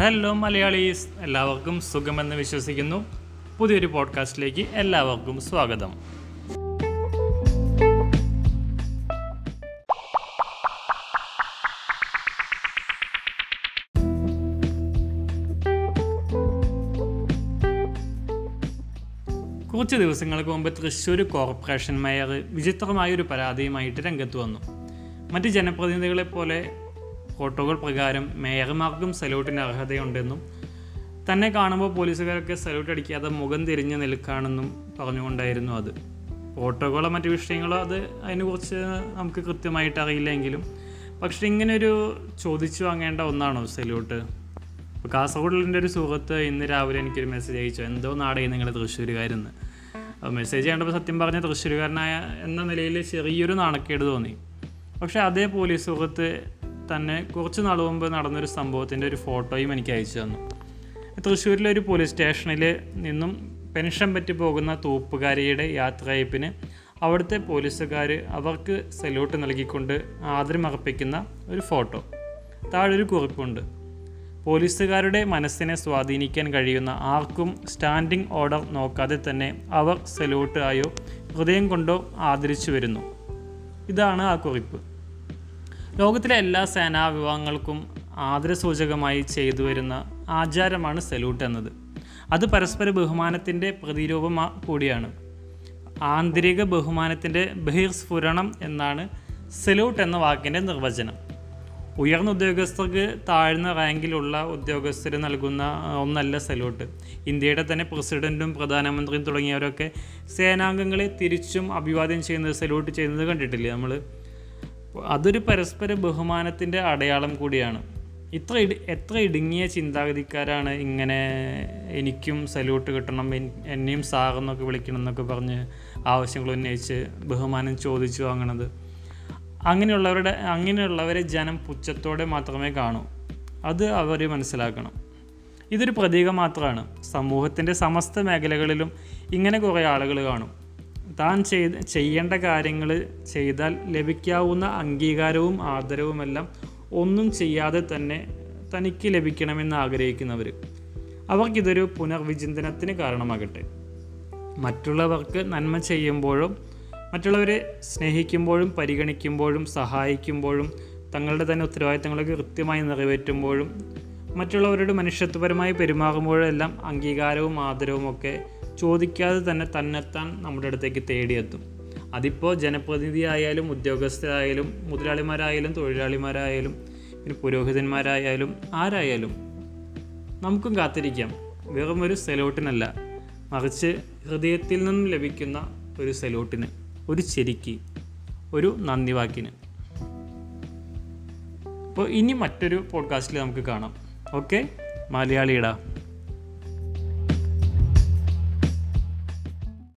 Hello Malayalees. എല്ലാവർക്കും സുഖമെന്ന് വിശ്വസിക്കുന്നു. പുതിയൊരു പോഡ്കാസ്റ്റിലേക്ക് എല്ലാവർക്കും സ്വാഗതം. കുറച്ച് ദിവസങ്ങൾക്ക് മുമ്പ് തൃശ്ശൂർ കോർപ്പറേഷൻ മേയർ വിചിത്രമായൊരു പരാതിയുമായിട്ട് രംഗത്ത് വന്നു. മറ്റ് ജനപ്രതിനിധികളെ പോലെ ഫോട്ടോകൾ പ്രകാരം മേയർമാർക്കും സല്യൂട്ടിന് അർഹതയുണ്ടെന്നും തന്നെ കാണുമ്പോൾ പോലീസുകാരൊക്കെ സല്യൂട്ട് അടിക്കാതെ മുഖം തിരിഞ്ഞ് നിൽക്കുകയാണെന്നും പറഞ്ഞുകൊണ്ടായിരുന്നു അത്. ഫോട്ടോകളോ മറ്റു വിഷയങ്ങളോ അത് അതിനെക്കുറിച്ച് നമുക്ക് കൃത്യമായിട്ട് അറിയില്ലെങ്കിലും പക്ഷേ ഇങ്ങനൊരു ചോദിച്ചു വാങ്ങേണ്ട ഒന്നാണോ സല്യൂട്ട്? ഇപ്പോൾ കാസർഗോഡിന്റെ ഒരു സുഹൃത്ത് ഇന്ന് രാവിലെ എനിക്കൊരു മെസ്സേജ് അയച്ചു. എന്തോ നാടേ നിങ്ങൾ തൃശ്ശൂരുകാരെന്ന്. അപ്പോൾ മെസ്സേജ് കണ്ടപ്പോൾ സത്യം പറഞ്ഞ തൃശ്ശൂരുകാരനായ എന്ന നിലയിൽ ചെറിയൊരു നാണക്കേട് തോന്നി. പക്ഷേ അതേ പോലീസ് സുഹൃത്ത് തന്നെ കുറച്ച് നാൾ മുമ്പ് നടന്നൊരു സംഭവത്തിന്റെ ഒരു ഫോട്ടോയും എനിക്ക് അയച്ചു തന്നു. തൃശ്ശൂരിലെ ഒരു പോലീസ് സ്റ്റേഷനിൽ നിന്നും പെൻഷൻ പറ്റി പോകുന്ന തൂപ്പുകാരിയുടെ യാത്രയപ്പിന് അവിടുത്തെ പോലീസുകാർ അവർക്ക് സല്യൂട്ട് നൽകിക്കൊണ്ട് ആദരമർപ്പിക്കുന്ന ഒരു ഫോട്ടോ. താഴെ ഒരു കുറിപ്പുണ്ട്. പോലീസുകാരുടെ മനസ്സിനെ സ്വാധീനിക്കാൻ കഴിയുന്ന ആർക്കും സ്റ്റാൻഡിംഗ് ഓർഡർ നോക്കാതെ തന്നെ അവർ സല്യൂട്ട് ആയോ ഹൃദയം കൊണ്ടോ ആദരിച്ചു വരുന്നു. ഇതാണ് ആ കുറിപ്പ്. ലോകത്തിലെ എല്ലാ സേനാ വിഭാഗങ്ങൾക്കും ആദരസൂചകമായി ചെയ്തു വരുന്ന ആചാരമാണ് സല്യൂട്ട് എന്നത്. അത് പരസ്പര ബഹുമാനത്തിന്റെ പ്രതിരൂപം കൂടിയാണ്. ആന്തരിക ബഹുമാനത്തിന്റെ ബഹിർസ്ഫുരണം എന്നാണ് സല്യൂട്ട് എന്ന വാക്കിന്റെ നിർവചനം. ഉയർന്ന ഉദ്യോഗസ്ഥർക്ക് താഴ്ന്ന റാങ്കിലുള്ള ഉദ്യോഗസ്ഥർ നൽകുന്ന ഒന്നല്ല സല്യൂട്ട്. ഇന്ത്യയുടെ തന്നെ പ്രസിഡന്റും പ്രധാനമന്ത്രിയും തുടങ്ങിയവരൊക്കെ സേനാംഗങ്ങളെ തിരിച്ചും അഭിവാദ്യം ചെയ്യുന്നത് സല്യൂട്ട് ചെയ്യുന്നത് കണ്ടിട്ടില്ലേ നമ്മൾ? അതൊരു പരസ്പര ബഹുമാനത്തിന്റെ അടയാളം കൂടിയാണ്. ഇത്ര ഇടി എത്ര ഇടുങ്ങിയ ചിന്താഗതിക്കാരാണ് ഇങ്ങനെ എനിക്കും സല്യൂട്ട് കിട്ടണം എന്നെയും സാറെന്നൊക്കെ വിളിക്കണം എന്നൊക്കെ പറഞ്ഞ് ആവശ്യങ്ങൾ ഉന്നയിച്ച് ബഹുമാനം ചോദിച്ചു വാങ്ങണത്. അങ്ങനെയുള്ളവരുടെ അങ്ങനെയുള്ളവരെ ജനം പുച്ഛത്തോടെ മാത്രമേ കാണൂ. അത് അവർ മനസ്സിലാക്കണം. ഇതൊരു പ്രതീകം മാത്രമാണ്. സമൂഹത്തിന്റെ സമസ്ത മേഖലകളിലും ഇങ്ങനെ കുറേ ആളുകൾ കാണും. താൻ ചെയ്ത് ചെയ്യേണ്ട കാര്യങ്ങൾ ചെയ്താൽ ലഭിക്കാവുന്ന അംഗീകാരവും ആദരവുമെല്ലാം ഒന്നും ചെയ്യാതെ തന്നെ തനിക്ക് ലഭിക്കണമെന്ന് ആഗ്രഹിക്കുന്നവർ അവർക്കിതൊരു പുനർവിചിന്തനത്തിന് കാരണമാകട്ടെ. മറ്റുള്ളവർക്ക് നന്മ ചെയ്യുമ്പോഴും മറ്റുള്ളവരെ സ്നേഹിക്കുമ്പോഴും പരിഗണിക്കുമ്പോഴും സഹായിക്കുമ്പോഴും തങ്ങളുടെ തന്നെ ഉത്തരവാദിത്തങ്ങളൊക്കെ കൃത്യമായി നിറവേറ്റുമ്പോഴും മറ്റുള്ളവരോട് മനുഷ്യത്വപരമായി പെരുമാറുമ്പോഴെല്ലാം അംഗീകാരവും ആദരവും ഒക്കെ ചോദിക്കാതെ തന്നെ തന്നെത്താൻ നമ്മുടെ അടുത്തേക്ക് തേടിയെത്തും. അതിപ്പോൾ ജനപ്രതിനിധിയായാലും ഉദ്യോഗസ്ഥരായാലും മുതലാളിമാരായാലും തൊഴിലാളിമാരായാലും പിന്നെ പുരോഹിതന്മാരായാലും ആരായാലും നമുക്കും കാത്തിരിക്കാം. വെറും ഒരു സെലോട്ടിനല്ല മറിച്ച് ഹൃദയത്തിൽ നിന്നും ലഭിക്കുന്ന ഒരു സെലോട്ടിന് ഒരു ചെരിക്ക് ഒരു നന്ദി വാക്കിന്. അപ്പോൾ ഇനി മറ്റൊരു പോഡ്കാസ്റ്റിൽ നമുക്ക് കാണാം. ഓക്കെ? മലയാളിയുടെ